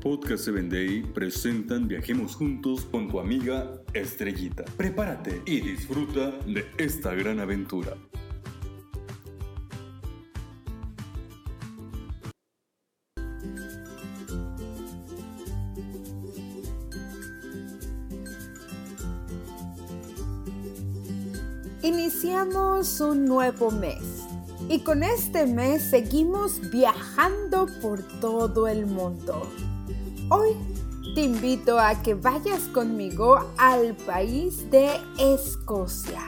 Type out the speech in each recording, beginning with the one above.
Podcast 7 Day presentan Viajemos Juntos con tu amiga Estrellita. Prepárate y disfruta de esta gran aventura. Iniciamos un nuevo mes y con este mes seguimos viajando por todo el mundo. Hoy te invito a que vayas conmigo al país de Escocia,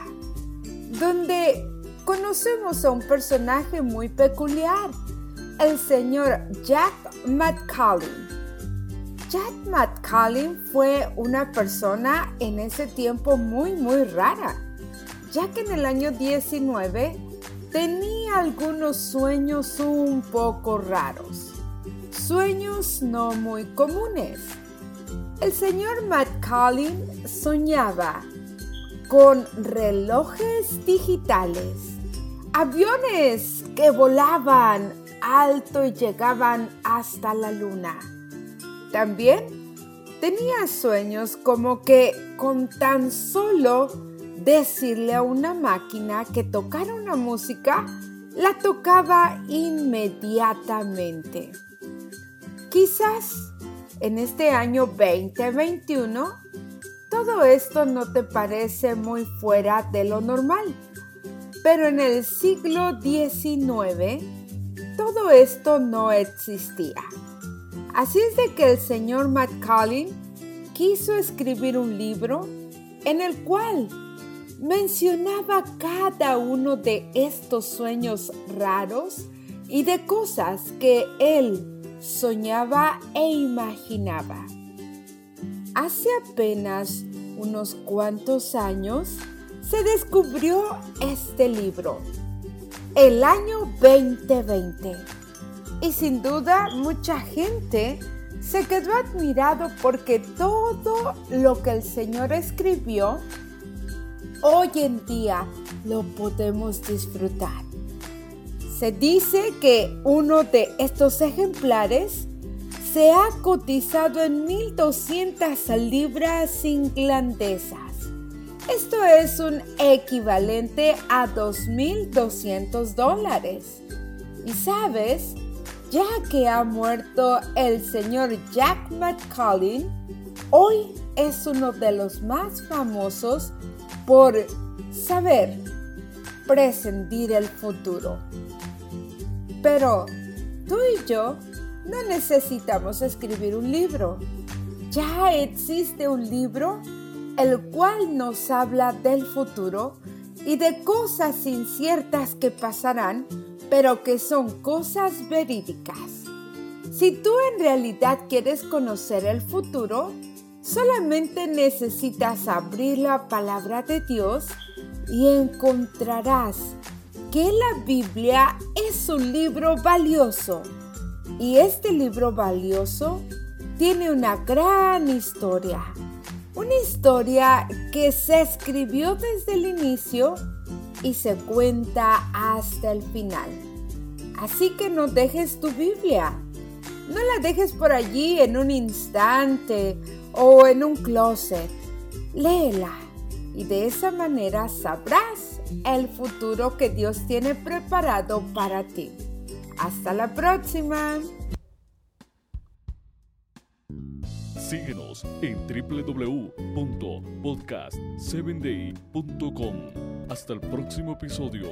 donde conocemos a un personaje muy peculiar, el señor Jack McCallum. Jack McCallum fue una persona en ese tiempo muy muy rara ya que en el año 19 tenía algunos sueños un poco raros, sueños no muy comunes. El señor McCallum soñaba con relojes digitales, aviones que volaban alto y llegaban hasta la luna. También tenía sueños como que con tan solo decirle a una máquina que tocara una música, la tocaba inmediatamente. Quizás en este año 2021 todo esto no te parece muy fuera de lo normal, pero en el siglo XIX todo esto no existía. Así es de que el señor Macaulay quiso escribir un libro en el cual mencionaba cada uno de estos sueños raros y de cosas que él soñaba e imaginaba. Hace apenas unos cuantos años se descubrió este libro, el año 2020. Y sin duda mucha gente se quedó admirado porque todo lo que el Señor escribió hoy en día lo podemos disfrutar. Se dice que uno de estos ejemplares se ha cotizado en 1.200 libras inglandesas. Esto es un equivalente a 2.200 dólares. Y sabes, ya que ha muerto el señor Jack McCollin, hoy es uno de los más famosos por saber presentir el futuro. Pero tú y yo no necesitamos escribir un libro. Ya existe un libro el cual nos habla del futuro y de cosas inciertas que pasarán, pero que son cosas verídicas. Si tú en realidad quieres conocer el futuro, Solamente necesitas abrir la palabra de Dios y encontrarás que la Biblia es un libro valioso. Y este libro valioso tiene una gran historia. Una historia que se escribió desde el inicio y se cuenta hasta el final. Así que no dejes tu Biblia. No la dejes por allí en un instante o en un closet. Léela y de esa manera sabrás el futuro que Dios tiene preparado para ti. Hasta la próxima. Síguenos en www.podcast7day.com. Hasta el próximo episodio.